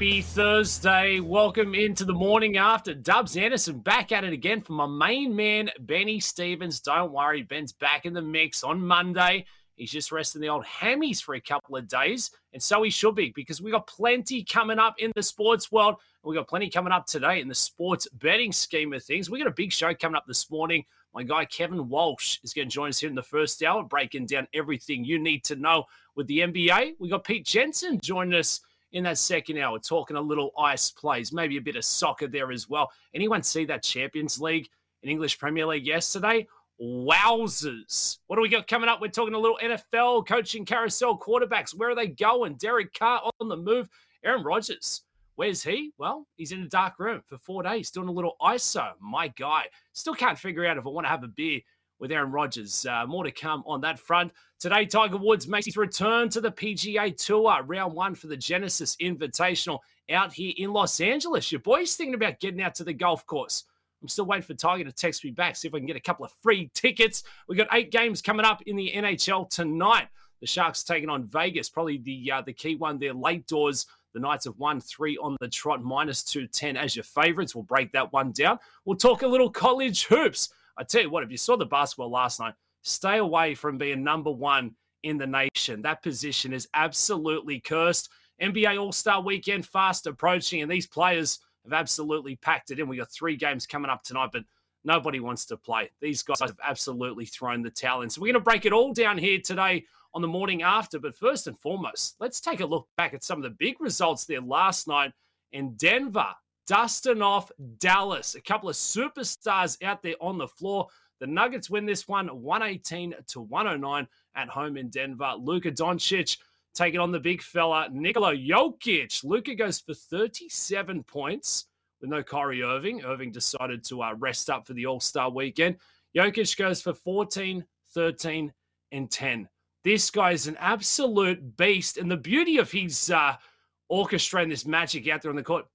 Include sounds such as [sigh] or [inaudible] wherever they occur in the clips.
Happy Thursday. Welcome into the morning after. Dubbs Anderson back at it again for my main man, Benny Stevens. Don't worry, Ben's back in the mix on Monday. He's just resting the old hammies for a couple of days, and so he should be because we got plenty coming up in the sports world. We got plenty coming up today in the sports betting scheme of things. We got a big show coming up this morning. My guy Kevin Walsh is going to join us here in the first hour, breaking down everything you need to know with the NBA. We got Pete Jensen joining us in that second hour, talking a little ice plays, maybe a bit of soccer there as well. Anyone see that Champions League and English Premier League yesterday? Wowzers. What do we got coming up? We're talking a little NFL coaching carousel quarterbacks. Where are they going? Derek Carr on the move. Aaron Rodgers. Where's he? Well, he's in a dark room for four days doing a little ISO. My guy. Still can't figure out if I want to have a beer with Aaron Rodgers. Uh, more to come on that front. Today, Tiger Woods makes his return to the PGA Tour, round one for the Genesis Invitational out here in Los Angeles. Your boy's thinking about getting out to the golf course. I'm still waiting for Tiger to text me back, see if I can get a couple of free tickets. We've got eight games coming up in the NHL tonight. The Sharks taking on Vegas, probably the uh, the key one there, late doors. The Knights have won three on the trot, minus 210 as your favorites. We'll break that one down. We'll talk a little college hoops. I tell you what, if you saw the basketball last night, stay away from being number one in the nation. That position is absolutely cursed. NBA All Star weekend fast approaching, and these players have absolutely packed it in. We got three games coming up tonight, but nobody wants to play. These guys have absolutely thrown the towel in. So we're going to break it all down here today on the morning after. But first and foremost, let's take a look back at some of the big results there last night in Denver dusting off Dallas. A couple of superstars out there on the floor. The Nuggets win this one 118 to 109 at home in Denver. Luka Doncic taking on the big fella, Nikola Jokic. Luka goes for 37 points with no Kyrie Irving. Irving decided to uh, rest up for the All Star weekend. Jokic goes for 14, 13, and 10. This guy is an absolute beast. And the beauty of his uh, orchestrating this magic out there on the court,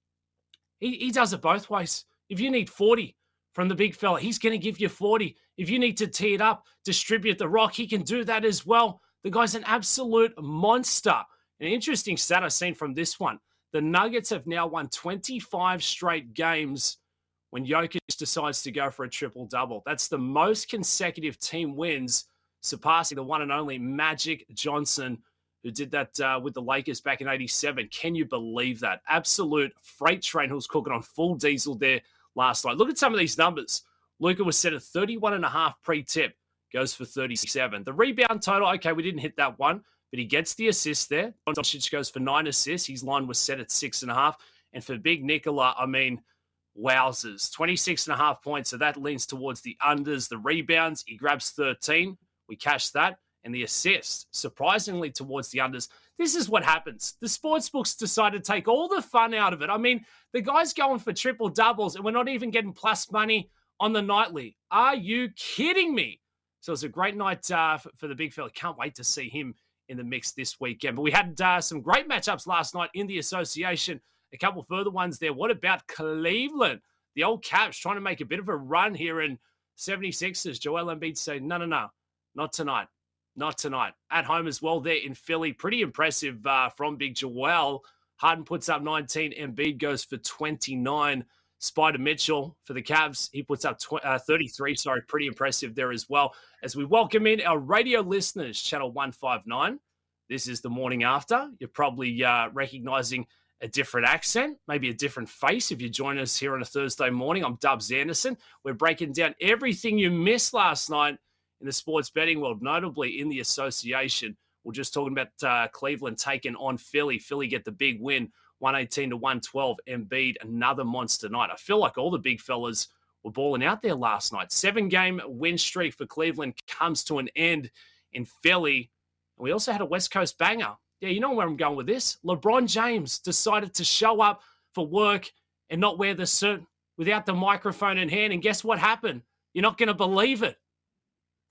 he, he does it both ways. If you need 40 from the big fella, he's going to give you 40. If you need to tee it up, distribute the rock, he can do that as well. The guy's an absolute monster. An interesting stat I've seen from this one the Nuggets have now won 25 straight games when Jokic decides to go for a triple double. That's the most consecutive team wins, surpassing the one and only Magic Johnson who did that uh, with the Lakers back in 87. Can you believe that? Absolute freight train who was cooking on full diesel there last night. Look at some of these numbers. Luka was set at 31 and a half pre-tip, goes for 37. The rebound total, okay, we didn't hit that one, but he gets the assist there. Doncic goes for nine assists. His line was set at six and a half. And for Big Nikola, I mean, wowzers, 26 and a half points. So that leans towards the unders. The rebounds, he grabs 13. We cash that and the assist, surprisingly towards the unders. This is what happens. The sports books decide to take all the fun out of it. I mean, the guy's going for triple doubles, and we're not even getting plus money on the nightly. Are you kidding me? So it's a great night uh, for, the big fella. Can't wait to see him in the mix this weekend. But we had uh, some great matchups last night in the association. A couple further ones there. What about Cleveland? The old Cavs trying to make a bit of a run here in 76ers. Joel Embiid say, no, no, no, not tonight. Not tonight. At home as well, there in Philly. Pretty impressive uh, from Big Joel. Harden puts up 19. Embiid goes for 29. Spida Mitchell for the Cavs, he puts up tw- uh, 33. Sorry, pretty impressive there as well. As we welcome in our radio listeners, Channel 159. This is the morning after. You're probably uh, recognizing a different accent, maybe a different face if you join us here on a Thursday morning. I'm Dubbs Anderson. We're breaking down everything you missed last night in the sports betting world, notably in the association. We're just talking about uh, Cleveland taking on Philly. Philly get the big win, 118 to 112. Embiid, another monster night. I feel like all the big fellas were balling out there last night. Seven game win streak for Cleveland comes to an end in Philly. We also had a West Coast banger. Yeah, you know where I'm going with this. LeBron James decided to show up for work and not wear the suit without the microphone in hand. And guess what happened? You're not going to believe it.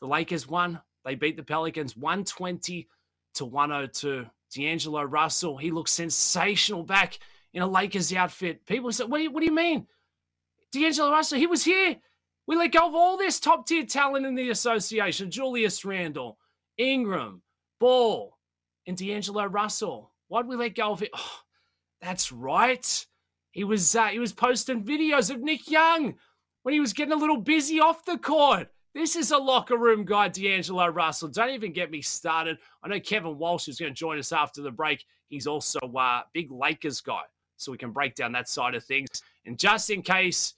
The Lakers won. They beat the Pelicans 120 to 102. D'Angelo Russell, he looks sensational back in a Lakers outfit. People said, what do you, what do you mean? D'Angelo Russell, he was here. We let go of all this top tier talent in the association Julius Randle, Ingram, Ball, and D'Angelo Russell. Why'd we let go of it? Oh, [sighs] that's right. He was uh, he was posting videos of Nick Young when he was getting a little busy off the court. This is a locker room guy, D'Angelo Russell. Don't even get me started. I know Kevin Walsh is going to join us after the break. He's also a uh, big Lakers guy, so we can break down that side of things. And just in case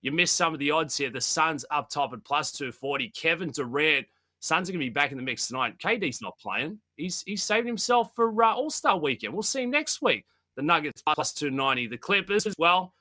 you missed some of the odds here, the Suns up top at plus 240. Kevin Durant, Suns are going to be back in the mix tonight. KD's not playing. He's he's saving himself for uh, All Star weekend. We'll see him next week. The Nuggets plus 290. The Clippers as well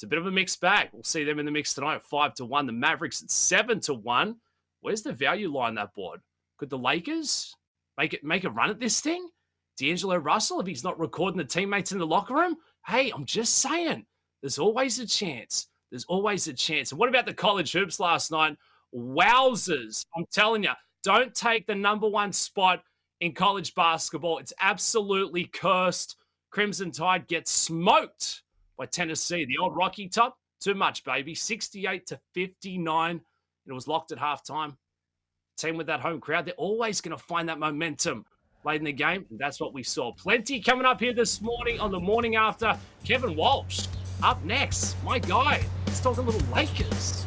it's a bit of a mixed bag. We'll see them in the mix tonight, five to one. The Mavericks at seven to one. Where's the value line that board? Could the Lakers make it make a run at this thing? D'Angelo Russell, if he's not recording the teammates in the locker room, hey, I'm just saying, there's always a chance. There's always a chance. And what about the college hoops last night? Wowzers! I'm telling you, don't take the number one spot in college basketball. It's absolutely cursed. Crimson Tide gets smoked by Tennessee. The old Rocky top, too much, baby. 68 to 59. It was locked at halftime. Team with that home crowd, they're always going to find that momentum late in the game. And that's what we saw. Plenty coming up here this morning on the morning after. Kevin Walsh up next. My guy. Let's talk a little Lakers.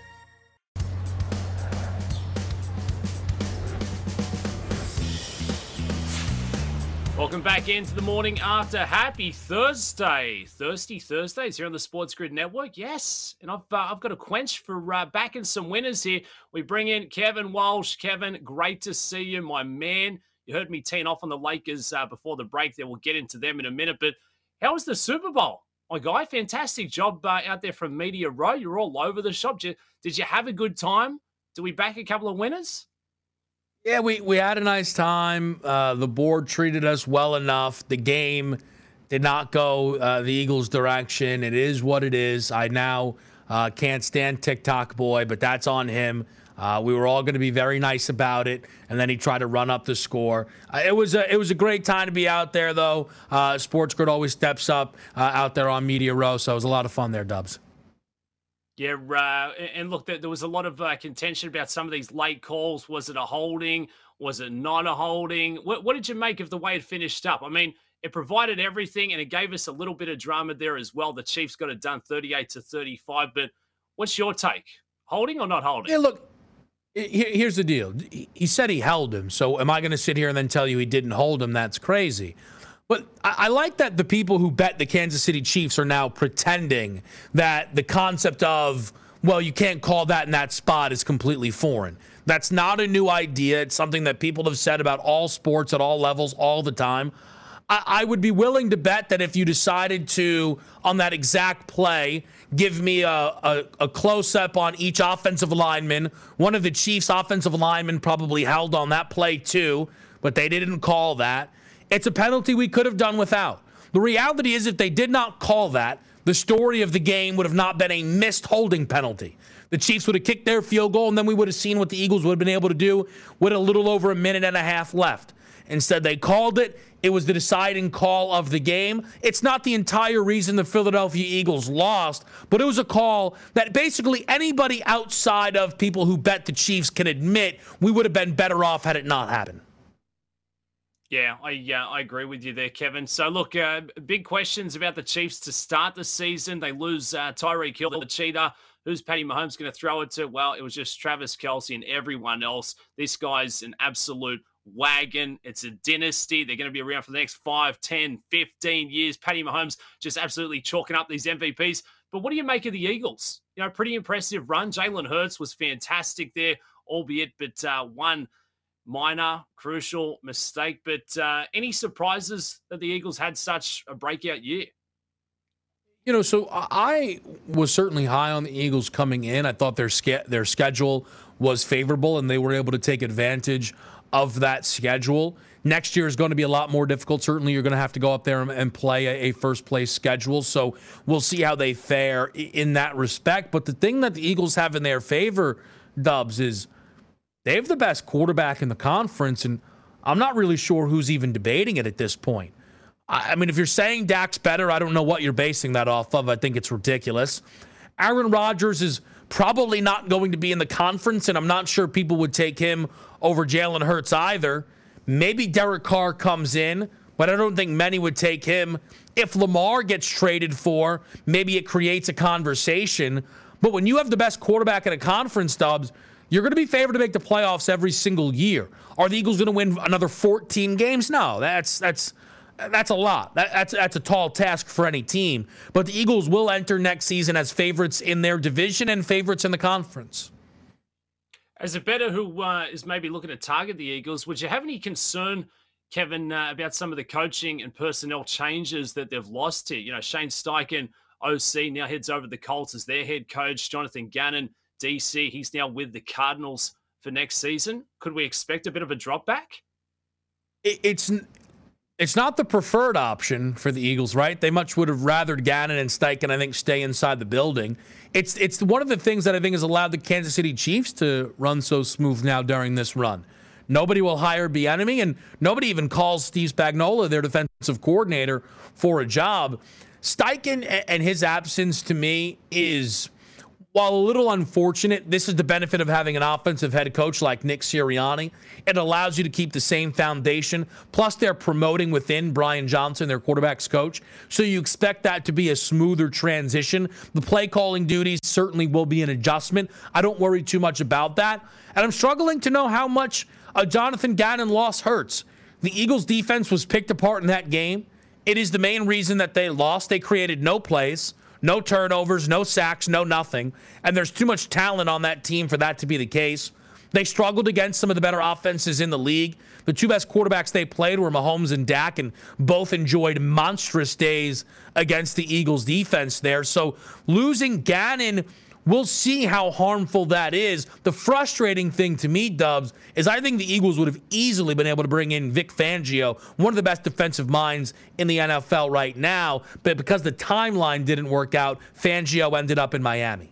Welcome back into the morning after. Happy Thursday, thirsty Thursdays here on the Sports Grid Network. Yes, and I've uh, I've got a quench for uh, backing some winners here. We bring in Kevin Walsh. Kevin, great to see you, my man. You heard me teeing off on the Lakers uh, before the break. There, we'll get into them in a minute. But how was the Super Bowl, my guy? Fantastic job uh, out there from Media Row. You're all over the shop. Did you, did you have a good time? Do we back a couple of winners? Yeah, we, we had a nice time. Uh, the board treated us well enough. The game did not go uh, the Eagles' direction. It is what it is. I now uh, can't stand TikTok boy, but that's on him. Uh, we were all going to be very nice about it, and then he tried to run up the score. Uh, it was a it was a great time to be out there, though. Uh, Sports Grid always steps up out there on Media Row, so it was a lot of fun there, Dubbs. Yeah, uh, and look, there was a lot of uh, contention about some of these late calls. Was it a holding? Was it not a holding? What, what, did you make of the way it finished up? I mean, it provided everything, and it gave us a little bit of drama there as well. The Chiefs got it done, thirty-eight to thirty-five. But what's your take? Holding or not holding? Yeah, look. Here's the deal. He said he held him. So am I going to sit here and then tell you he didn't hold him? That's crazy. But I, like that the people who bet the Kansas City Chiefs are now pretending that the concept of, well, you can't call that in that spot is completely foreign. That's not a new idea. It's something that people have said about all sports at all levels all the time. I, I would be willing to bet that if you decided to, on that exact play, give me a, a, a close up on each offensive lineman, one of the Chiefs' offensive linemen probably held on that play too, but they didn't call that. It's a penalty we could have done without. The reality is, if they did not call that, the story of the game would have not been a missed holding penalty. The Chiefs would have kicked their field goal, and then we would have seen what the Eagles would have been able to do with a little over a minute and a half left. Instead, they called it. It was the deciding call of the game. It's not the entire reason the Philadelphia Eagles lost, but it was a call that basically anybody outside of people who bet the Chiefs can admit we would have been better off had it not happened. Yeah, I yeah, I agree with you there, Kevin. So look, uh, big questions about the Chiefs to start the season. They lose uh, Tyreek Hill, the Cheetah. Who's Patty Mahomes going to throw it to? Well, it was just Travis Kelce and everyone else. This guy's an absolute wagon. It's a dynasty. They're going to be around for the next 5, 10, 15 years. Patty Mahomes just absolutely chalking up these MVPs. But what do you make of the Eagles? You know, pretty impressive run. Jalen Hurts was fantastic there, albeit but uh, one – minor, crucial mistake. But uh, any surprises that the Eagles had such a breakout year? You know, so I was certainly high on the Eagles coming in. I thought their their schedule was favorable, and they were able to take advantage of that schedule. Next year is going to be a lot more difficult. Certainly, you're going to have to go up there and play a first place schedule. So we'll see how they fare in that respect. But the thing that the Eagles have in their favor, Dubbs, is they have the best quarterback in the conference. And I'm not really sure who's even debating it at this point. I mean, if you're saying Dak's better, I don't know what you're basing that off of. I think it's ridiculous. Aaron Rodgers is probably not going to be in the conference, and I'm not sure people would take him over Jalen Hurts either. Maybe Derek Carr comes in, but I don't think many would take him. If Lamar gets traded for, maybe it creates a conversation. But when you have the best quarterback in a conference, Dubbs, you're going to be favored to make the playoffs every single year. Are the Eagles going to win another 14 games? No, that's that's that's a lot. That, that's that's a tall task for any team. But the Eagles will enter next season as favorites in their division and favorites in the conference. As a bettor who uh, is maybe looking to target the Eagles, would you have any concern, Kevin, uh, about some of the coaching and personnel changes that they've lost here? You know, Shane Steichen, OC, now heads over to the Colts as their head coach. Jonathan Gannon, DC, he's now with the Cardinals for next season. Could we expect a bit of a drop back? It's it's not the preferred option for the Eagles, right? They much would have rather Gannon and Steichen, I think, stay inside the building. It's it's one of the things that I think has allowed the Kansas City Chiefs to run so smooth now during this run. Nobody will hire Bieniemy, and nobody even calls Steve Spagnuolo, their defensive coordinator, for a job. Steichen and his absence to me is while a little unfortunate, this is the benefit of having an offensive head coach like Nick Sirianni. It allows you to keep the same foundation. Plus, they're promoting within Brian Johnson, their quarterback's coach. So you expect that to be a smoother transition. The play calling duties certainly will be an adjustment. I don't worry too much about that. And I'm struggling to know how much a Jonathan Gannon loss hurts. The Eagles' defense was picked apart in that game. It is the main reason that they lost. They created no plays no turnovers, no sacks, no nothing. And there's too much talent on that team for that to be the case. They struggled against some of the better offenses in the league. The two best quarterbacks they played were Mahomes and Dak, and both enjoyed monstrous days against the Eagles defense there. So losing Gannon We'll see how harmful that is. The frustrating thing to me, Dubs, is I think the Eagles would have easily been able to bring in Vic Fangio, one of the best defensive minds in the NFL right now. But because the timeline didn't work out, Fangio ended up in Miami.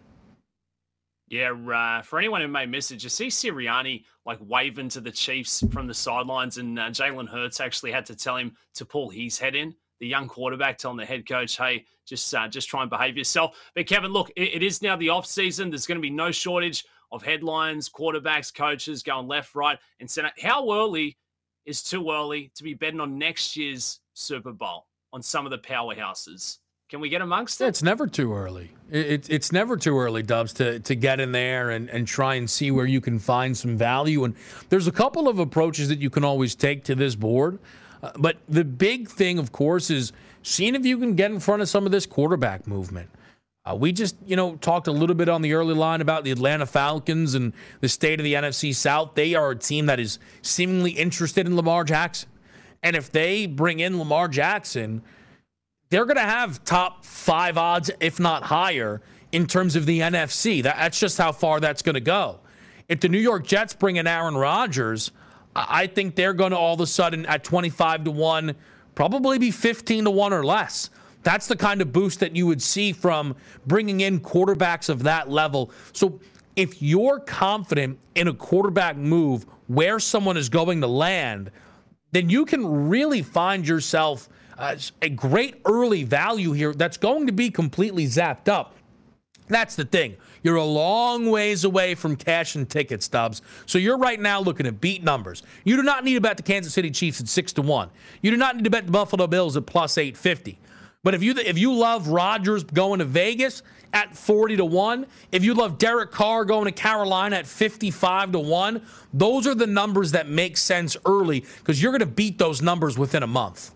Yeah, uh, for anyone who may miss it, you see Sirianni like waving to the Chiefs from the sidelines, and uh, Jalen Hurts actually had to tell him to pull his head in the young quarterback telling the head coach, "Hey, just uh, just try and behave yourself." But Kevin, look, it, it is now the off season. There's going to be no shortage of headlines, quarterbacks, coaches going left, right, and center. How early is too early to be betting on next year's Super Bowl on some of the powerhouses? Can we get amongst it? It's never too early. It, it's never too early, Dubbs, to, to get in there and, and try and see where you can find some value. And there's a couple of approaches that you can always take to this board. Uh, but the big thing, of course, is seeing if you can get in front of some of this quarterback movement. Uh, we just, you know, talked a little bit on the early line about the Atlanta Falcons and the state of the NFC South. They are a team that is seemingly interested in Lamar Jackson. And if they bring in Lamar Jackson, they're going to have top five odds, if not higher, in terms of the NFC. That, that's just how far that's going to go. If the New York Jets bring in Aaron Rodgers, I think they're going to all of a sudden at 25 to 1 probably be 15 to 1 or less. That's the kind of boost that you would see from bringing in quarterbacks of that level. So if you're confident in a quarterback move where someone is going to land, then you can really find yourself uh, a great early value here that's going to be completely zapped up. That's the thing. You're a long ways away from cash and ticket stubs. So you're right now looking at beat numbers. You do not need to bet the Kansas City Chiefs at 6 to 1. You do not need to bet the Buffalo Bills at plus 850. But if you if you love Rodgers going to Vegas at 40 to 1, if you love Derek Carr going to Carolina at 55 to 1, those are the numbers that make sense early because you're going to beat those numbers within a month.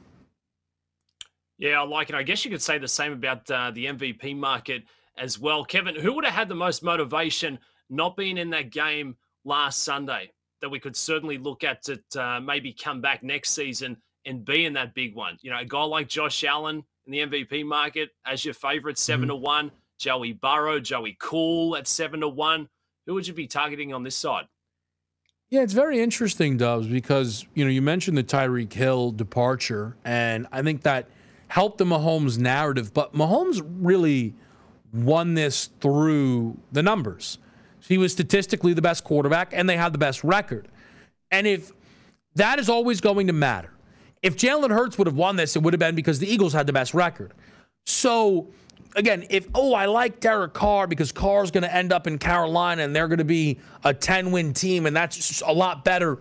Yeah, I like it. I guess you could say the same about uh, the MVP market as well. Kevin, who would have had the most motivation not being in that game last Sunday that we could certainly look at to uh, maybe come back next season and be in that big one? You know, a guy like Josh Allen, in the MVP market as your favorite, 7 Mm-hmm. to 1. Joey Burrow, Joey Cool at 7 to 1. Who would you be targeting on this side? Yeah, it's very interesting, Dubbs, because you know you mentioned the Tyreek Hill departure, and I think that helped the Mahomes narrative. But Mahomes really won this through the numbers. He was statistically the best quarterback, and they had the best record. And if that is always going to matter, if Jalen Hurts would have won this, it would have been because the Eagles had the best record. So again, if oh I like Derek Carr because Carr's going to end up in Carolina and they're going to be a 10 win team and that's a lot better.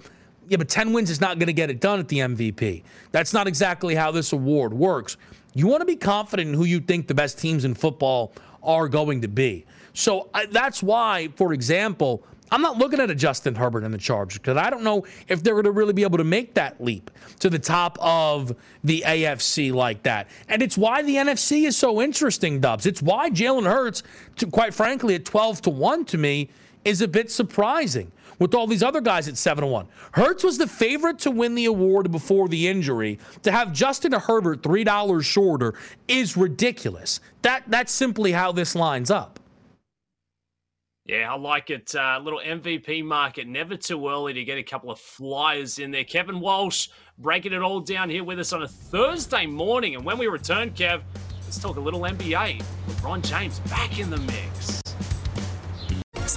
Yeah, but 10 wins is not going to get it done at the MVP. That's not exactly how this award works. You want to be confident in who you think the best teams in football are going to be. So I, that's why, for example, I'm not looking at a Justin Herbert in the Chargers because I don't know if they're going to really be able to make that leap to the top of the AFC like that. And it's why the NFC is so interesting, Dubbs. It's why Jalen Hurts, to, quite frankly, at 12 to 1 to me, is a bit surprising with all these other guys at 7 to 1. Hurts was the favorite to win the award before the injury. To have Justin Herbert $3 shorter is ridiculous. That That's simply how this lines up. Yeah, I like it. Uh, little MVP market, never too early to get a couple of flyers in there. Kevin Walsh breaking it all down here with us on a Thursday morning. And when we return, Kev, let's talk a little NBA. LeBron James back in the mix.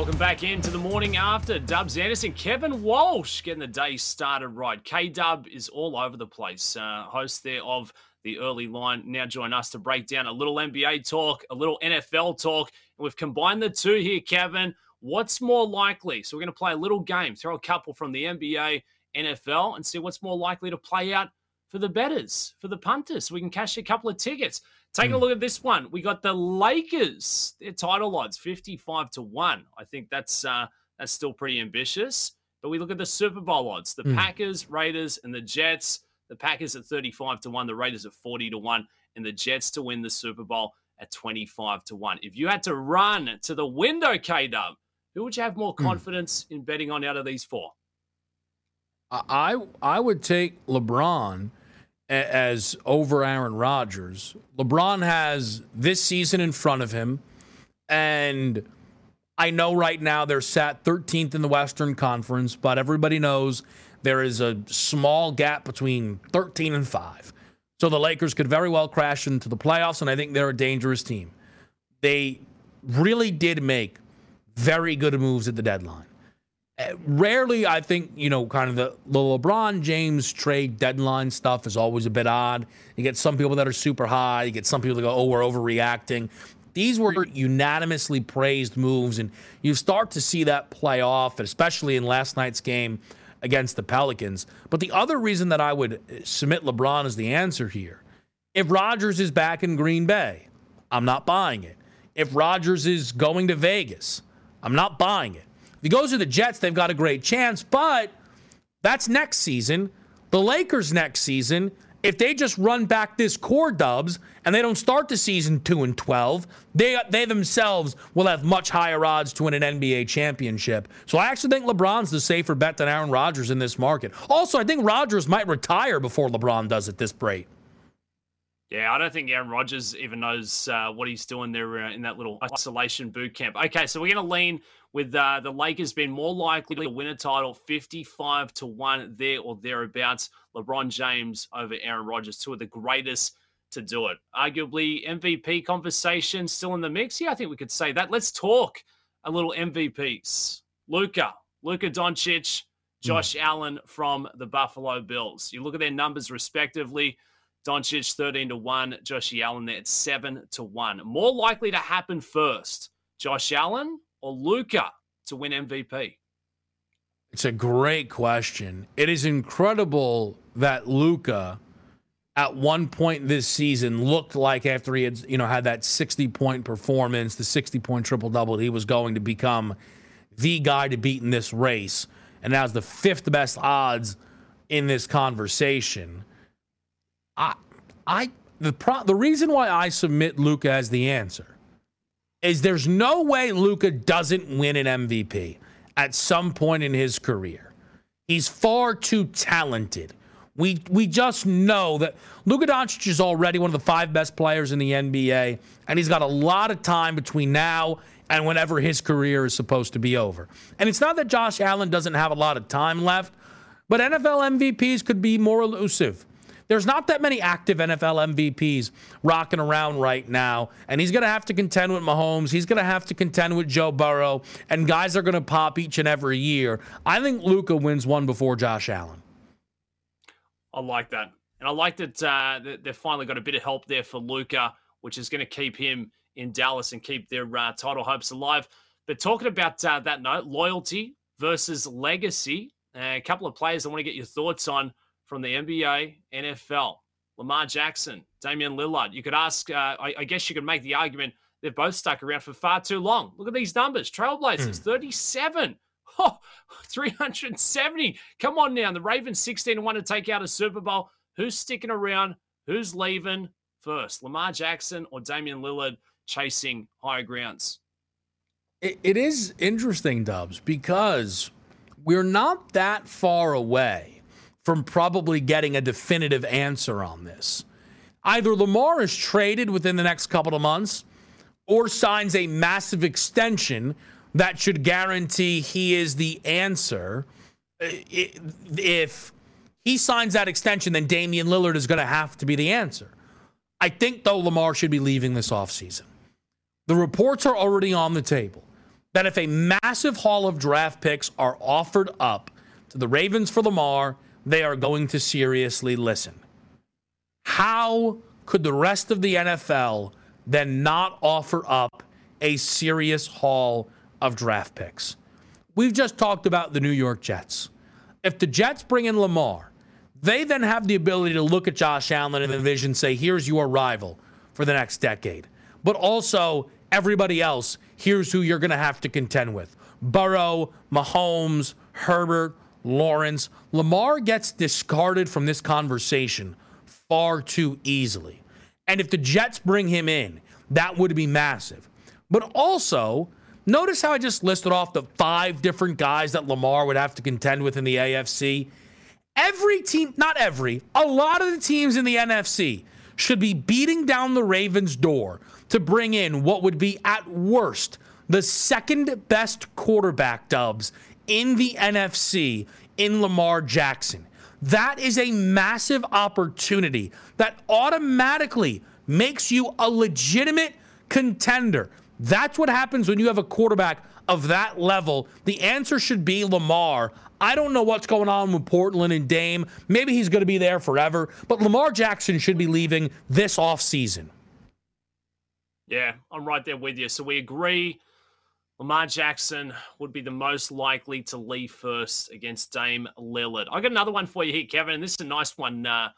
Welcome back into the morning after. Dubbs Anderson, Kevin Walsh getting the day started right. K Dub is all over the place. Uh, host there of the early line. Now join us to break down a little NBA talk, a little NFL talk. We've combined the two here, Kevin. What's more likely? So we're going to play a little game, throw a couple from the NBA, NFL, and see what's more likely to play out for the bettors, for the punters. So we can cash a couple of tickets. Taking a look at this one, we got the Lakers. Their title odds fifty-five to one. I think that's uh, that's still pretty ambitious. But we look at the Super Bowl odds: the Mm. Packers, Raiders, and the Jets. The Packers at thirty-five to one, the Raiders at forty to one, and the Jets to win the Super Bowl at twenty-five to one. If you had to run to the window, K Dub, who would you have more Mm. confidence in betting on out of these four? I I would take LeBron as over Aaron Rodgers. LeBron has this season in front of him, and I know right now they're sat 13th in the Western Conference, but everybody knows there is a small gap between 13 and 5. So the Lakers could very well crash into the playoffs, and I think they're a dangerous team. They really did make very good moves at the deadline rarely I think, you know, kind of the, the LeBron James trade deadline stuff is always a bit odd. You get some people that are super high, you get some people that go, oh, we're overreacting. These were unanimously praised moves, and you start to see that play off, especially in last night's game against the Pelicans. But the other reason that I would uh, submit LeBron as the answer here, if Rodgers is back in Green Bay, I'm not buying it. If Rodgers is going to Vegas, I'm not buying it. If he goes to the Jets, they've got a great chance, but that's next season. The Lakers next season, if they just run back this core Dubbs and they don't start the season 2 and 12, they they themselves will have much higher odds to win an NBA championship. So I actually think LeBron's the safer bet than Aaron Rodgers in this market. Also, I think Rodgers might retire before LeBron does at this rate. Yeah, I don't think Aaron Rodgers even knows uh, what he's doing there uh, in that little isolation boot camp. Okay, so we're going to lean with uh, the Lakers being more likely to win a title, 55 to 1 there or thereabouts. LeBron James over Aaron Rodgers, two of the greatest to do it. Arguably, MVP conversation still in the mix. Yeah, I think we could say that. Let's talk a little MVPs. Luka, Luka Doncic, Josh Allen from the Buffalo Bills. You look at their numbers respectively. Doncic 13 to 1, Josh Allen there at 7 to 1. More likely to happen first, Josh Allen or Luka to win MVP? It's a great question. It is incredible that Luka at one point this season looked like after he had, you know, had that 60 point performance, the 60 point triple double, he was going to become the guy to beat in this race and has the fifth best odds in this conversation. I, I, the pro, the reason why I submit Luka as the answer is there's no way Luka doesn't win an MVP at some point in his career. He's far too talented. We we just know that Luka Doncic is already one of the five best players in the NBA, and he's got a lot of time between now and whenever his career is supposed to be over. And it's not that Josh Allen doesn't have a lot of time left, but NFL MVPs could be more elusive. There's not that many active NFL MVPs rocking around right now, and he's going to have to contend with Mahomes. He's going to have to contend with Joe Burrow, and guys are going to pop each and every year. I think Luka wins one before Josh Allen. I like that. And I like that uh, they've finally got a bit of help there for Luka, which is going to keep him in Dallas and keep their uh, title hopes alive. But talking about uh, that note, loyalty versus legacy, uh, a couple of players I want to get your thoughts on from the NBA, NFL. Lamar Jackson, Damian Lillard. You could ask, uh, I, I, guess you could make the argument they've both stuck around for far too long. Look at these numbers Trailblazers, mm. 37. Oh, 370. Come on now. The Ravens 16 1 to take out a Super Bowl. Who's sticking around? Who's leaving first? Lamar Jackson or Damian Lillard chasing higher grounds? it, it is interesting, Dubbs, because we're not that far away from probably getting a definitive answer on this. Either Lamar is traded within the next couple of months or signs a massive extension that should guarantee he is the answer. If he signs that extension, then Damian Lillard is going to have to be the answer. I think, though, Lamar should be leaving this offseason. The reports are already on the table that if a massive haul of draft picks are offered up to the Ravens for Lamar, they are going to seriously listen. How could the rest of the NFL then not offer up a serious haul of draft picks? We've just talked about the New York Jets. If the Jets bring in Lamar, they then have the ability to look at Josh Allen in the vision and envision, say, here's your rival for the next decade. But also, everybody else, here's who you're going to have to contend with Burrow, Mahomes, Herbert, Lawrence. Lamar gets discarded from this conversation far too easily. And if the Jets bring him in, that would be massive. But also, notice how I just listed off the five different guys that Lamar would have to contend with in the AFC. Every team, not every, a lot of the teams in the NFC should be beating down the Ravens' door to bring in what would be, at worst, the second best quarterback Dubbs in the NFC in Lamar Jackson. That is a massive opportunity that automatically makes you a legitimate contender. That's what happens when you have a quarterback of that level. The answer should be Lamar. I don't know what's going on with Portland and Dame. Maybe he's going to be there forever, but Lamar Jackson should be leaving this offseason. Yeah, I'm right there with you. So we agree Lamar Jackson would be the most likely to leave first against Dame Lillard. I got another one for you here, Kevin, and this is a nice one. Uh,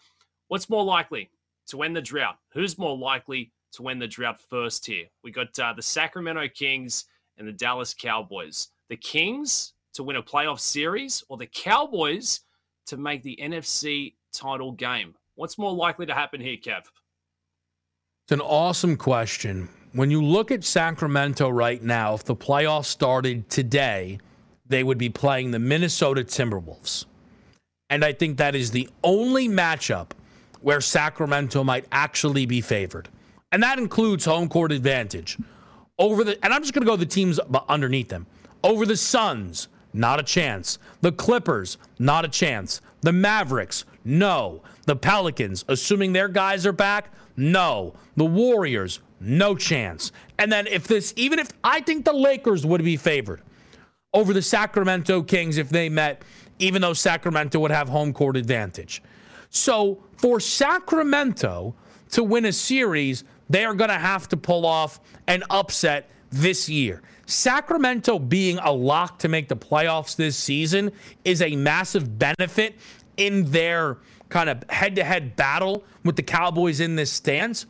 what's more likely to end the drought? Who's more likely to win the drought first here? We got uh, the Sacramento Kings and the Dallas Cowboys. The Kings to win a playoff series, or the Cowboys to make the NFC title game? What's more likely to happen here, Kev? It's an awesome question when you look at Sacramento right now, if the playoffs started today, they would be playing the Minnesota Timberwolves. And I think that is the only matchup where Sacramento might actually be favored. And that includes home court advantage. Over the and I'm just going to go the teams underneath them. Over the Suns, not a chance. The Clippers, not a chance. The Mavericks, no. The Pelicans, assuming their guys are back, no. The Warriors, no chance. And then if this, even if I think the Lakers would be favored over the Sacramento Kings if they met, even though Sacramento would have home court advantage. So for Sacramento to win a series, they are going to have to pull off an upset this year. Sacramento being a lock to make the playoffs this season is a massive benefit in their kind of head to head battle with the Cowboys in this stance.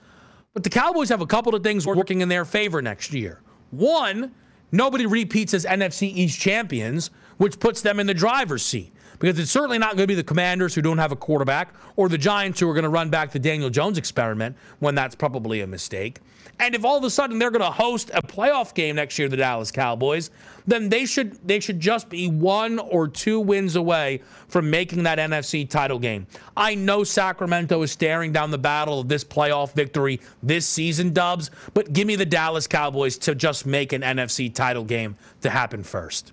But the Cowboys have a couple of things working in their favor next year. One, nobody repeats as NFC East champions, which puts them in the driver's seat because it's certainly not going to be the Commanders who don't have a quarterback or the Giants who are going to run back the Daniel Jones experiment when that's probably a mistake. And if all of a sudden they're going to host a playoff game next year, the Dallas Cowboys, then they should they should just be one or two wins away from making that NFC title game. I know Sacramento is staring down the battle of this playoff victory this season, Dubbs, but give me the Dallas Cowboys to just make an NFC title game to happen first.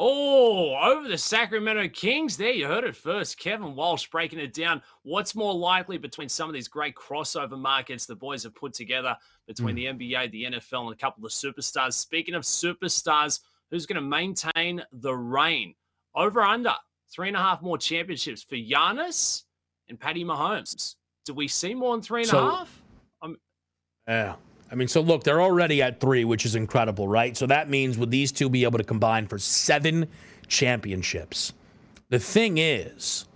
Oh, over the Sacramento Kings. There, you heard it first. Kevin Walsh breaking it down. What's more likely between some of these great crossover markets the boys have put together between mm. the NBA, the NFL, and a couple of superstars? Speaking of superstars, who's going to maintain the reign? Over under three and a half more championships for Giannis and Patty Mahomes. Do we see more than three and so, a half? yeah. I mean, so look, they're already at three, which is incredible, right? So that means would these two be able to combine for seven championships? The thing is,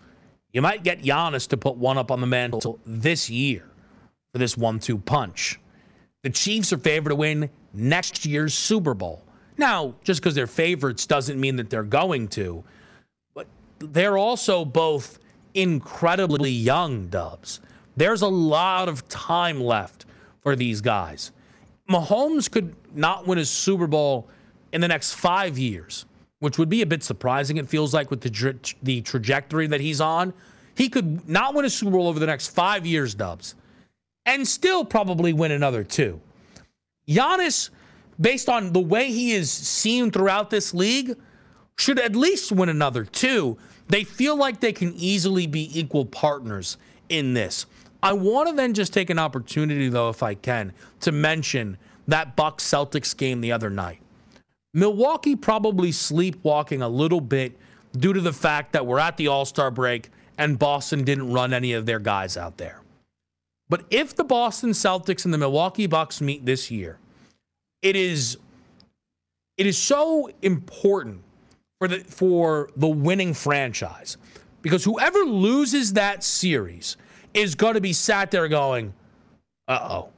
you might get Giannis to put one up on the mantle this year for this one-two punch. The Chiefs are favored to win next year's Super Bowl. Now, just because they're favorites doesn't mean that they're going to, but they're also both incredibly young Dubbs. There's a lot of time left for these guys. Mahomes could not win a Super Bowl in the next five years, which would be a bit surprising. It feels like with the tra- the trajectory that he's on, he could not win a Super Bowl over the next five years, Dubbs, and still probably win another two. Giannis, based on the way he is seen throughout this league, should at least win another two. They feel like they can easily be equal partners in this. I want to then just take an opportunity, though, if I can, to mention that Bucks Celtics game the other night. Milwaukee probably sleepwalking a little bit due to the fact that we're at the All Star break and Boston didn't run any of their guys out there. But if the Boston Celtics and the Milwaukee Bucks meet this year, it is it is so important for the for the winning franchise because whoever loses that series is going to be sat there going, uh oh.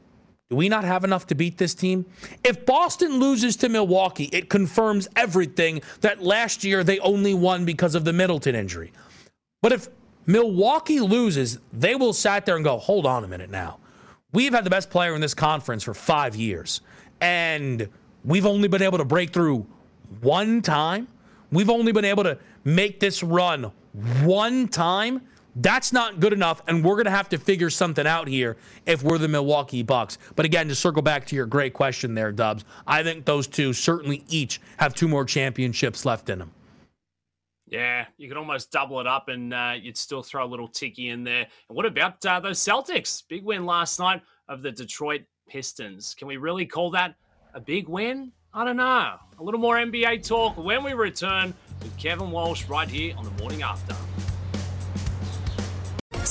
Do we not have enough to beat this team? If Boston loses to Milwaukee, it confirms everything that last year they only won because of the Middleton injury. But if Milwaukee loses, they will sat there and go, hold on a minute now. We've had the best player in this conference for five years, and we've only been able to break through one time. We've only been able to make this run one time. That's not good enough, and we're going to have to figure something out here if we're the Milwaukee Bucks. But again, to circle back to your great question there, Dubbs, I think those two certainly each have two more championships left in them. Yeah, you could almost double it up, and uh, you'd still throw a little ticky in there. And what about uh, those Celtics? Big win last night of the Detroit Pistons. Can we really call that a big win? I don't know. A little more NBA talk when we return with Kevin Walsh right here on the morning after.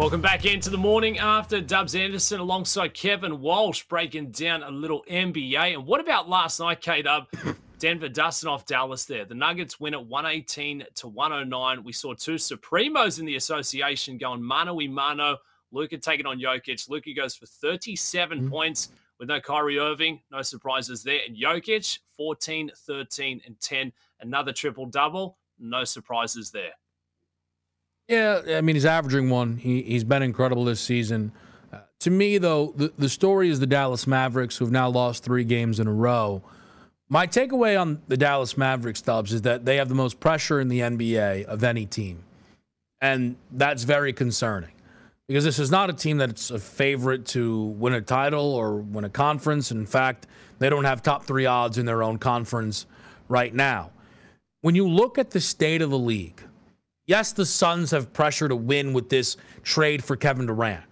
Welcome back into the morning after Dubbs Anderson alongside Kevin Walsh breaking down a little NBA. And what about last night, K Dub? [laughs] Denver dusting off Dallas there. The Nuggets win at 118 to 109. We saw two Supremos in the association going mano a mano. Luka taking on Jokic. Luka goes for 37 mm-hmm. points with no Kyrie Irving. No surprises there. And Jokic, 14, 13, and 10. Another triple double. No surprises there. Yeah, I mean, he's averaging one. He, he's been incredible this season. Uh, to me, though, the, the story is the Dallas Mavericks, who have now lost three games in a row. My takeaway on the Dallas Mavericks, Dubbs, is that they have the most pressure in the NBA of any team. And that's very concerning because this is not a team that's a favorite to win a title or win a conference. In fact, they don't have top three odds in their own conference right now. When you look at the state of the league, Yes, the Suns have pressure to win with this trade for Kevin Durant,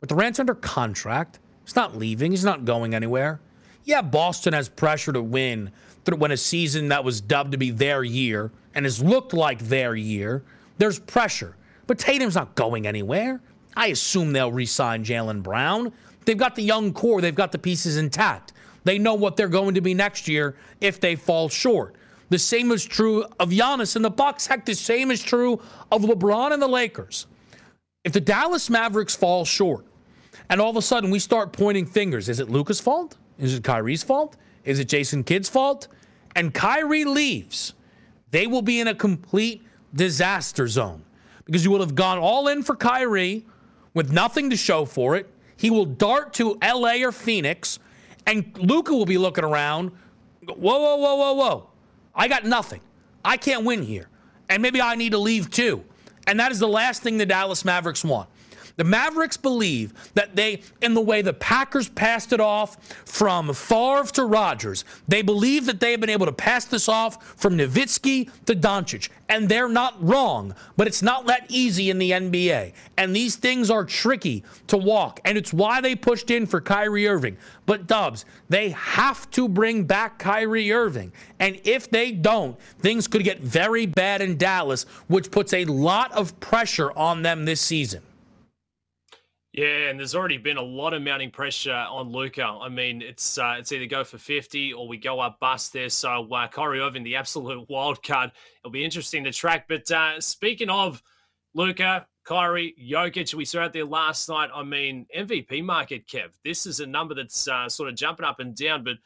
but Durant's under contract. He's not leaving, he's not going anywhere. Yeah, Boston has pressure to win when a season that was dubbed to be their year and has looked like their year, there's pressure. But Tatum's not going anywhere. I assume they'll re sign Jaylen Brown. They've got the young core, they've got the pieces intact. They know what they're going to be next year if they fall short. The same is true of Giannis and the Bucks. Heck, the same is true of LeBron and the Lakers. If the Dallas Mavericks fall short, and all of a sudden we start pointing fingers, is it Luka's fault? Is it Kyrie's fault? Is it Jason Kidd's fault? And Kyrie leaves, they will be in a complete disaster zone because you will have gone all in for Kyrie with nothing to show for it. He will dart to LA or Phoenix, and Luka will be looking around. Whoa, whoa, whoa, whoa, whoa. I got nothing. I can't win here. And maybe I need to leave too. And that is the last thing the Dallas Mavericks want. The Mavericks believe that they, in the way the Packers passed it off from Favre to Rodgers, they believe that they have been able to pass this off from Nowitzki to Doncic. And they're not wrong, but it's not that easy in the NBA. And these things are tricky to walk. And it's why they pushed in for Kyrie Irving. But Dubbs, they have to bring back Kyrie Irving. And if they don't, things could get very bad in Dallas, which puts a lot of pressure on them this season. Yeah, and there's already been a lot of mounting pressure on Luka. I mean, it's uh, it's either go for 50 or we go up bust there. So uh, Kyrie Irving, the absolute [laughs] wild card. It'll be interesting to track. But uh, speaking of Luka, Kyrie, Jokic, we saw out there last night. I mean, MVP market, Kev. This is a number that's uh, sort of jumping up and down. But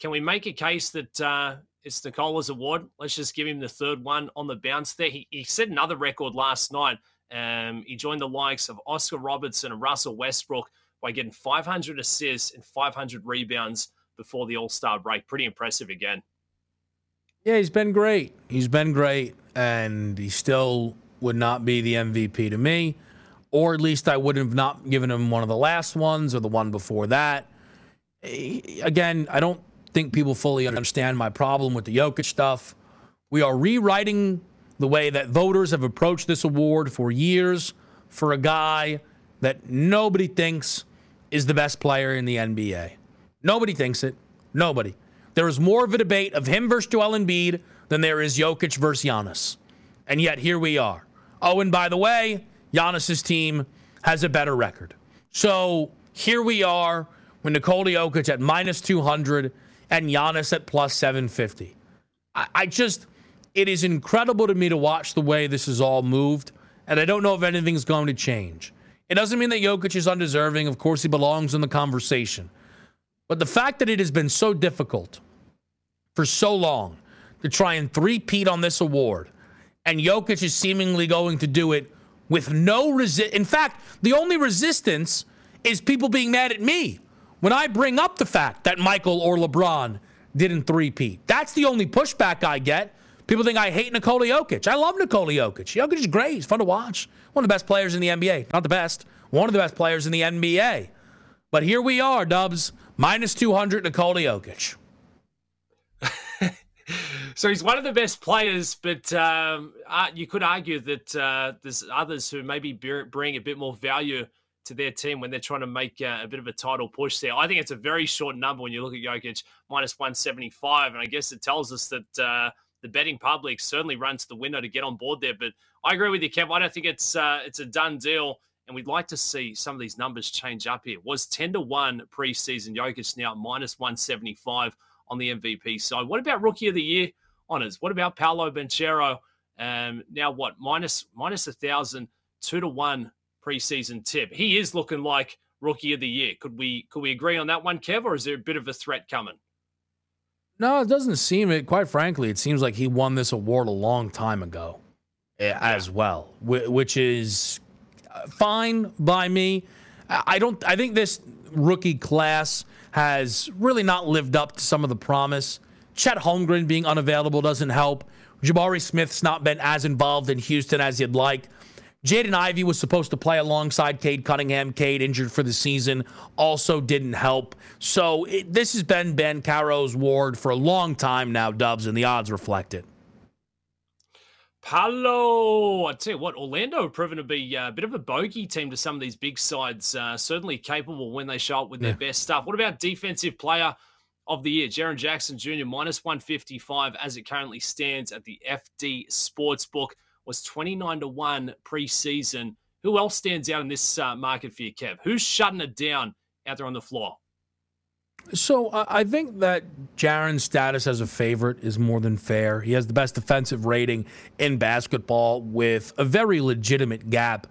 can we make a case that uh, it's Nikola's award? Let's just give him the third one on the bounce there. He, he set another record last night um, he joined the likes of Oscar Robertson and Russell Westbrook by getting 500 assists and 500 rebounds before the All Star break. Pretty impressive again. Yeah, he's been great. He's been great, and he still would not be the MVP to me, or at least I would have not given him one of the last ones or the one before that. Again, I don't think people fully understand my problem with the Jokic stuff. We are rewriting the way that voters have approached this award for years for a guy that nobody thinks is the best player in the NBA. Nobody thinks it. Nobody. There is more of a debate of him versus Joel Embiid than there is Jokic versus Giannis. And yet here we are. Oh, and by the way, Giannis's team has a better record. So here we are with Nikola Jokic at minus 200 and Giannis at plus 750. I, I just it is incredible to me to watch the way this is all moved, and I don't know if anything's going to change. It doesn't mean that Jokic is undeserving. Of course, he belongs in the conversation. But the fact that it has been so difficult for so long to try and three-peat on this award, and Jokic is seemingly going to do it with no resist. In fact, the only resistance is people being mad at me when I bring up the fact that Michael or LeBron didn't three-peat. That's the only pushback I get. People think I hate Nikola Jokic. I love Nikola Jokic. Jokic is great. He's fun to watch. One of the best players in the NBA. Not the best. One of the best players in the NBA. But here we are, Dubbs. Minus 200 Nikola Jokic. [laughs] so he's one of the best players, but um, uh, you could argue that uh, there's others who maybe bring a bit more value to their team when they're trying to make uh, a bit of a title push there. I think it's a very short number when you look at Jokic, minus 175. And I guess it tells us that uh, the betting public certainly runs to the window to get on board there. But I agree with you, Kev. I don't think it's uh, it's a done deal, and we'd like to see some of these numbers change up here. Was ten to one preseason. Jokic now minus one seventy five on the MVP side. What about Rookie of the Year honors? What about Paolo Banchero? Um, now what? Minus minus a thousand, two to one preseason tip. He is looking like Rookie of the Year. Could we could we agree on that one, Kev, or is there a bit of a threat coming? No, it doesn't seem it. Quite frankly, it seems like he won this award a long time ago, eh, as well, which is uh, fine by me. I don't. I think this rookie class has really not lived up to some of the promise. Chet Holmgren being unavailable doesn't help. Jabari Smith's not been as involved in Houston as you'd like. Jaden Ivey was supposed to play alongside Cade Cunningham. Cade injured for the season, also didn't help. So it, this has been Banchero's ward for a long time now, Dubbs, and the odds reflect it. Paolo, I tell you what, Orlando have proven to be uh, a bit of a bogey team to some of these big sides. Uh, certainly capable when they show up with yeah. their best stuff. What about defensive player of the year. Jaren Jackson Jr. minus 155 as it currently stands at the FD Sportsbook was 29 to 1 preseason. Who else stands out in this uh, market for you, Kev? Who's shutting it down out there on the floor? So I think that Jaren's status as a favorite is more than fair. He has the best defensive rating in basketball with a very legitimate gap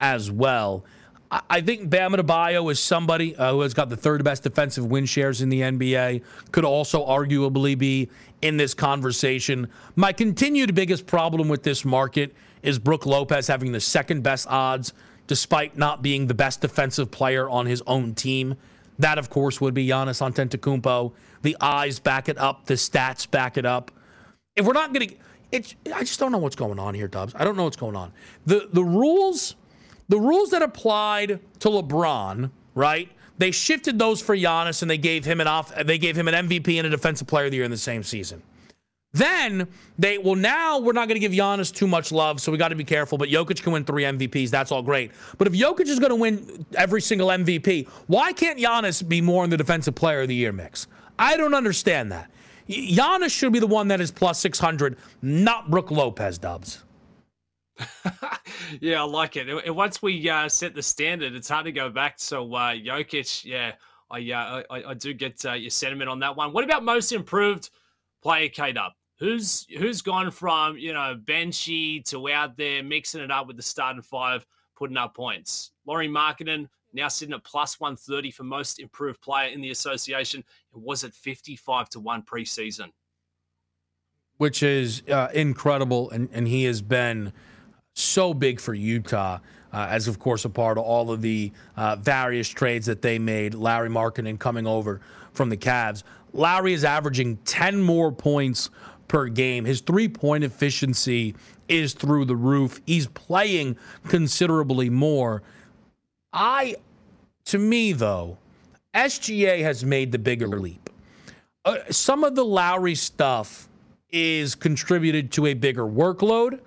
as well. I think Bam Adebayo is somebody uh, who has got the third best defensive win shares in the NBA. Could also arguably be in this conversation. My continued biggest problem with this market is Brook Lopez having the second best odds, despite not being the best defensive player on his own team. That, of course, would be Giannis Antetokounmpo. The eyes back it up. The stats back it up. If we're not going to, I just don't know what's going on here, Dubbs. I don't know what's going on. The the rules the rules that applied to LeBron, right? They shifted those for Giannis and they gave him an off they gave him an MVP and a defensive player of the year in the same season. Then they well now we're not going to give Giannis too much love, so we got to be careful. But Jokic can win three MVPs. That's all great. But if Jokic is going to win every single MVP, why can't Giannis be more in the defensive player of the year mix? I don't understand that. Giannis should be the one that is plus six hundred, not Brook Lopez. Dubbs. [laughs] yeah, I like it. And once we uh, set the standard, it's hard to go back. So uh, Jokic, yeah, I, uh, I, I do get uh, your sentiment on that one. What about most improved player, Kate up? Who's who's gone from you know benchy to out there mixing it up with the starting five, putting up points? Lauri Markkanen now sitting at plus 130 for most improved player in the association. It was at 55 to 1 preseason. Which is uh, incredible. And, and he has been so big for Utah. Uh, as of course a part of all of the uh, various trades that they made. Lauri Markkanen coming over from the Cavs. Lauri is averaging 10 more points per game. His three point efficiency is through the roof. He's playing considerably more. I, to me though, SGA has made the bigger leap. Uh, some of the Lauri stuff is contributed to a bigger workload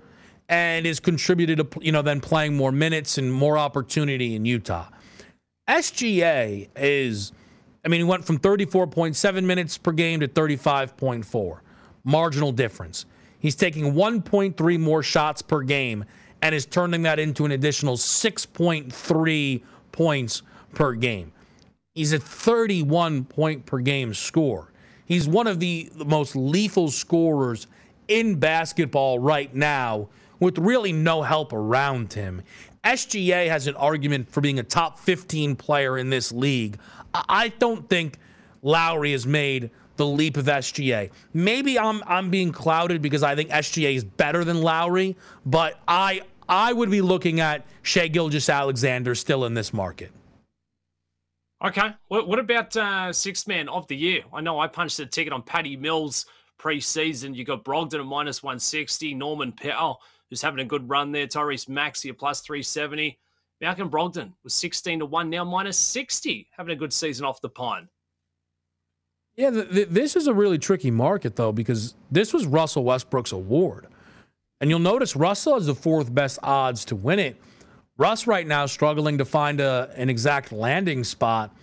and is contributed to you know then playing more minutes and more opportunity in Utah. SGA is I mean he went from 34.7 minutes per game to 35.4. Marginal difference. He's taking 1.3 more shots per game and is turning that into an additional 6.3 points per game. He's a 31 point per game score. He's one of the most lethal scorers in basketball right now with really no help around him. SGA has an argument for being a top 15 player in this league. I don't think Lauri has made the leap of SGA. Maybe I'm I'm being clouded because I think SGA is better than Lauri, but I I would be looking at Shai Gilgeous-Alexander still in this market. Okay. What, what about uh, sixth man of the year? I know I punched the ticket on Patty Mills preseason. You got Brogdon at minus 160, Norman Powell who's having a good run there. Tyrese Maxey at plus 370. Malcolm Brogdon was 16 to 1, now minus 60, having a good season off the pine. Yeah, this is a really tricky market, though, because this was Russell Westbrook's award. And you'll notice Russell has the fourth best odds to win it. Russ right now struggling to find a, an exact landing spot.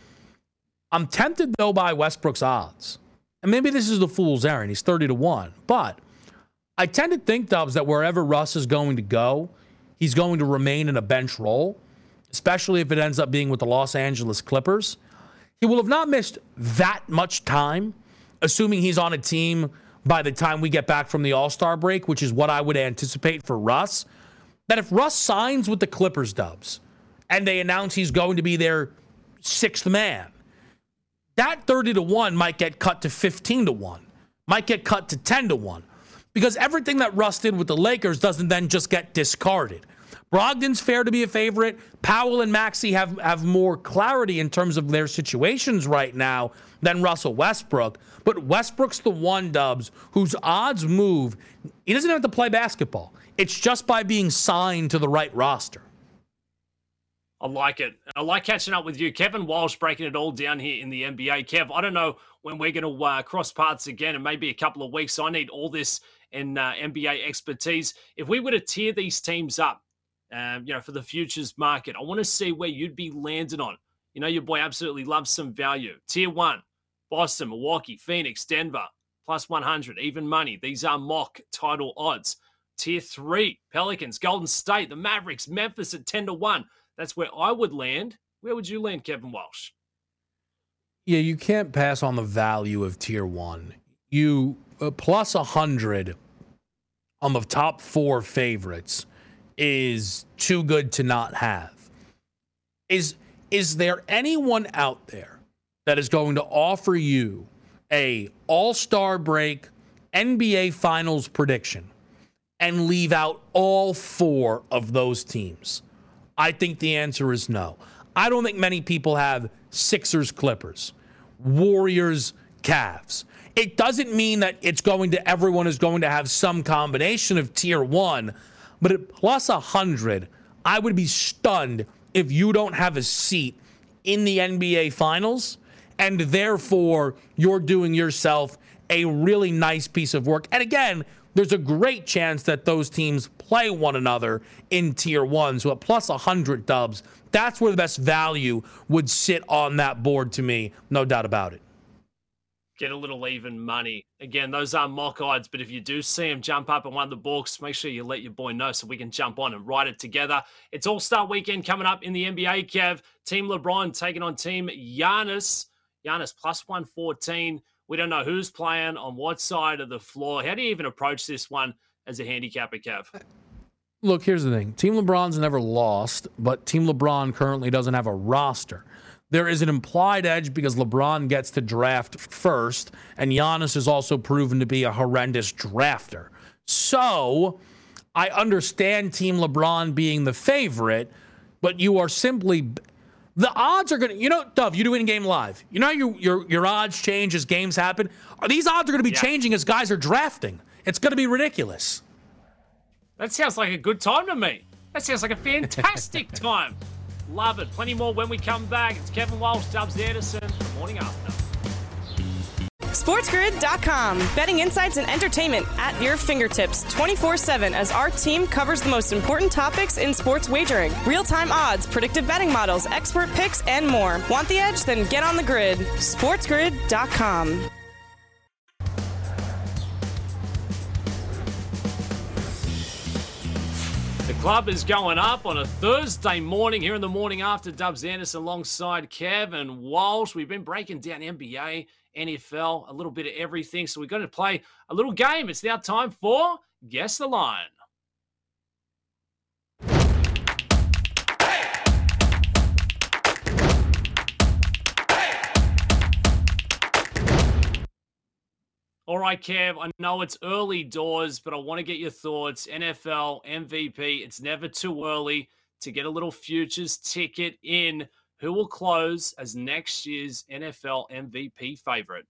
I'm tempted, though, by Westbrook's odds. And maybe this is the fool's errand. He's 30 to 1. But I tend to think, Dubbs, that wherever Russ is going to go, he's going to remain in a bench role, especially if it ends up being with the Los Angeles Clippers. He will have not missed that much time, assuming he's on a team by the time we get back from the All Star break, which is what I would anticipate for Russ. That if Russ signs with the Clippers, Dubbs, and they announce he's going to be their sixth man, that 30 to 1 might get cut to 15 to 1, might get cut to 10 to 1 because everything that Russ did with the Lakers doesn't then just get discarded. Brogdon's fair to be a favorite. Powell and Maxey have, have more clarity in terms of their situations right now than Russell Westbrook. But Westbrook's the one, Dubbs, whose odds move. He doesn't have to play basketball, it's just by being signed to the right roster. I like it. I like catching up with you. Kevin Walsh breaking it all down here in the NBA. Kev, I don't know when we're going to uh, cross paths again in maybe a couple of weeks. I need all this and uh, NBA expertise. If we were to tier these teams up, um, you know, for the futures market, I want to see where you'd be landing on. You know, your boy absolutely loves some value. Tier one, Boston, Milwaukee, Phoenix, Denver, plus 100, even money. These are mock title odds. Tier three, Pelicans, Golden State, the Mavericks, Memphis at 10 to 1. That's where I would land. Where would you land, Kevin Walsh? Yeah, you can't pass on the value of tier one. You uh, plus 100 on the top four favorites is too good to not have. Is is there anyone out there that is going to offer you a all-star break NBA finals prediction and leave out all four of those teams? I think the answer is no. I don't think many people have Sixers Clippers, Warriors Cavs. It doesn't mean that it's going to everyone is going to have some combination of tier 1, but at plus 100, I would be stunned if you don't have a seat in the NBA finals and therefore you're doing yourself a really nice piece of work. And again, there's a great chance that those teams play one another in tier one. So at plus 100 dubs, that's where the best value would sit on that board to me, no doubt about it. Get a little even money. Again, those are mock odds, but if you do see him jump up in one of the books, make sure you let your boy know so we can jump on and write it together. It's All Star Weekend coming up in the NBA, Kev. Team LeBron taking on Team Giannis. Giannis plus 114. We don't know who's playing on what side of the floor. How do you even approach this one as a handicapper, Kev? Look, here's the thing Team LeBron's never lost, but Team LeBron currently doesn't have a roster. There is an implied edge because LeBron gets to draft first, and Giannis is also proven to be a horrendous drafter. So I understand Team LeBron being the favorite, but you are simply the odds are going to, you know, Dove, you do in game live. You know, your, your, your odds change as games happen. These odds are going to be yeah. changing as guys are drafting. It's going to be ridiculous. That sounds like a good time to me. That sounds like a fantastic [laughs] time. Love it. Plenty more when we come back. It's Kevin Walsh, Dubbs Anderson, the morning after. SportsGrid.com. Betting insights and entertainment at your fingertips 24 7 as our team covers the most important topics in sports wagering real time odds, predictive betting models, expert picks, and more. Want the edge? Then get on the grid. SportsGrid.com. The club is going up on a Thursday morning here in the morning after Dubbs Anderson alongside Kevin Walsh. We've been breaking down NBA NFL, a little bit of everything. So we're going to play a little game. It's now time for Guess the Line. All right, Kev, I know it's early doors, but I want to get your thoughts. NFL MVP, it's never too early to get a little futures ticket in who will close as next year's NFL MVP favorite?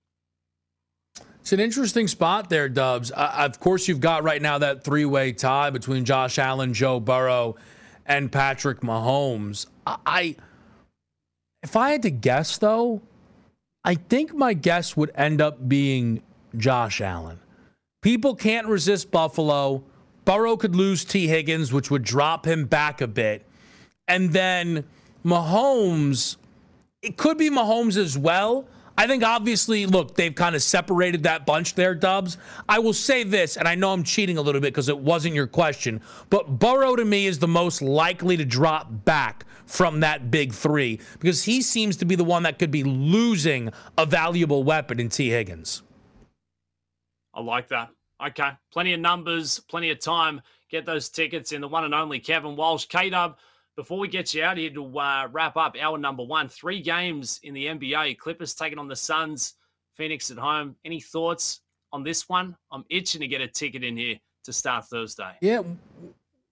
It's an interesting spot there, Dubbs. Uh, of course, you've got right now that three way tie between Josh Allen, Joe Burrow, and Patrick Mahomes. I, if I had to guess, though, I think my guess would end up being Josh Allen. People can't resist Buffalo. Burrow could lose Tee Higgins, which would drop him back a bit. And then Mahomes, it could be Mahomes as well. I think obviously, look, they've kind of separated that bunch there, Dubbs. I will say this, and I know I'm cheating a little bit because it wasn't your question, but Burrow to me is the most likely to drop back from that big three because he seems to be the one that could be losing a valuable weapon in Tee Higgins. I like that. Okay. Plenty of numbers, plenty of time. Get those tickets in the one and only Kevin Walsh. K Dub before we get you out here to uh, wrap up our number one, three games in the NBA. Clippers taking on the Suns, Phoenix at home. Any thoughts on this one? I'm itching to get a ticket in here to start Thursday. Yeah.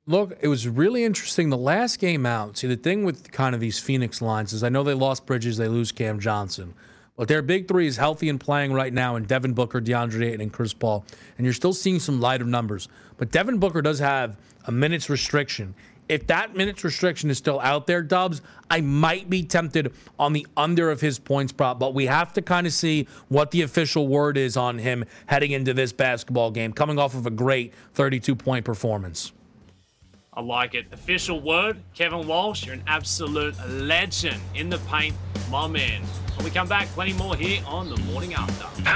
Look, it was really interesting. The last game out, see, the thing with kind of these Phoenix lines is I know they lost Bridges, they lose Cam Johnson. But their big three is healthy and playing right now, and Devin Booker, DeAndre Ayton, and Chris Paul. And you're still seeing some lighter numbers. But Devin Booker does have a minutes restriction if that minutes restriction is still out there, Dubbs, I might be tempted on the under of his points prop, but we have to kind of see what the official word is on him heading into this basketball game, coming off of a great 32 point performance. I like it. Official word, Kevin Walsh, you're an absolute legend in the paint, my man. When we come back, plenty more here on the morning after.